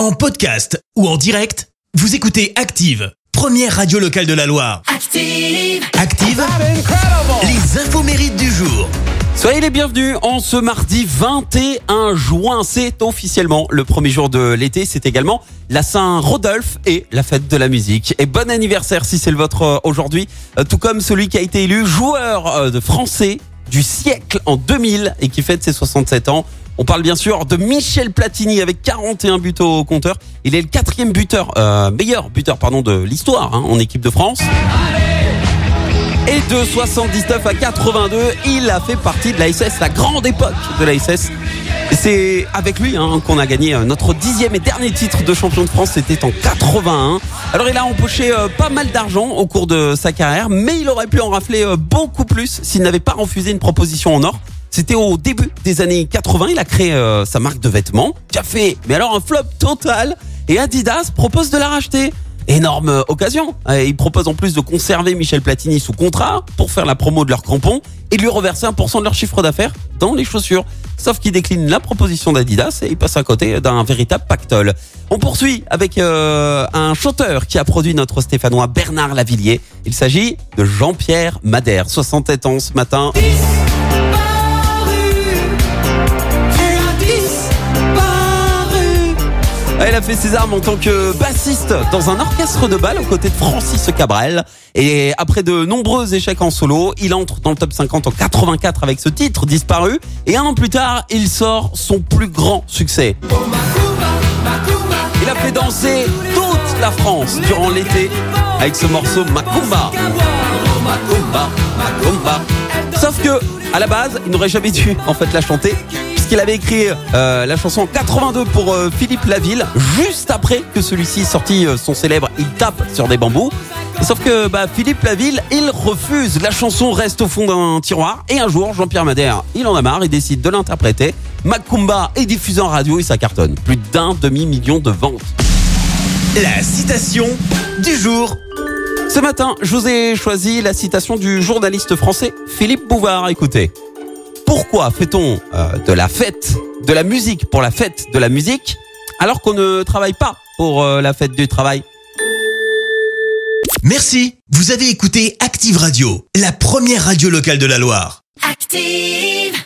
En podcast ou en direct, vous écoutez Active, première radio locale de la Loire. Active. Active, les infos mérites du jour. Soyez les bienvenus en ce mardi 21 juin. C'est officiellement le premier jour de l'été. C'est également la Saint-Rodolphe et la fête de la musique. Et bon anniversaire si c'est le vôtre euh, aujourd'hui. Euh, Tout comme celui qui a été élu joueur euh, de français du siècle en 2000 et qui fête ses 67 ans. On parle bien sûr de Michel Platini avec 41 buts au compteur. Il est le quatrième buteur, euh, meilleur buteur pardon de l'histoire hein, en équipe de France. Et de 79 à 82, il a fait partie de l'ASS, la grande époque de l'ASS. Et C'est avec lui hein, qu'on a gagné euh, notre dixième et dernier titre de champion de France, c'était en 81. Alors il a empoché euh, pas mal d'argent au cours de sa carrière, mais il aurait pu en rafler beaucoup plus s'il n'avait pas refusé une proposition en or. C'était au début des années 80, il a créé euh, sa marque de vêtements, qui a fait, mais alors un flop total, et Adidas propose de la racheter. Énorme euh, occasion. Ils proposent en plus de conserver Michel Platini sous contrat pour faire la promo de leurs crampons et lui reverser 1% de leur chiffre d'affaires dans les chaussures. Sauf qu'il décline la proposition d'Adidas et il passe à côté d'un véritable pactole. On poursuit avec euh, un chanteur qui a produit notre Stéphanois Bernard Lavillier. Il s'agit de Jean-Pierre Madère, 67 ans ce matin. Elle a fait ses armes en tant que bassiste dans un orchestre de bal aux côtés de Francis Cabrel. Et après de nombreux échecs en solo, il entre dans le top 50 en 84 avec ce titre disparu. Et un an plus tard, il sort son plus grand succès. Il a fait danser toute la France durant l'été avec ce morceau Macumba. Sauf que, à la base, il n'aurait jamais dû en fait la chanter, puisqu'il avait écrit euh, la chanson en 82 pour euh, Philippe Laville, juste après que celui-ci sorti euh, son célèbre Il tape sur des bambous. Sauf que bah, Philippe Laville, il refuse. La chanson reste au fond d'un tiroir. Et un jour, Jean-Pierre Madère, il en a marre, il décide de l'interpréter. Macumba est diffusé en radio et ça cartonne. Plus d'un demi-million de ventes. La citation du jour. Ce matin, je vous ai choisi la citation du journaliste français Philippe Bouvard. Écoutez. Pourquoi fait-on euh, de la fête, de la musique pour la fête de la musique, alors qu'on ne travaille pas pour euh, la fête du travail? Merci, vous avez écouté Active Radio, la première radio locale de la Loire. Active.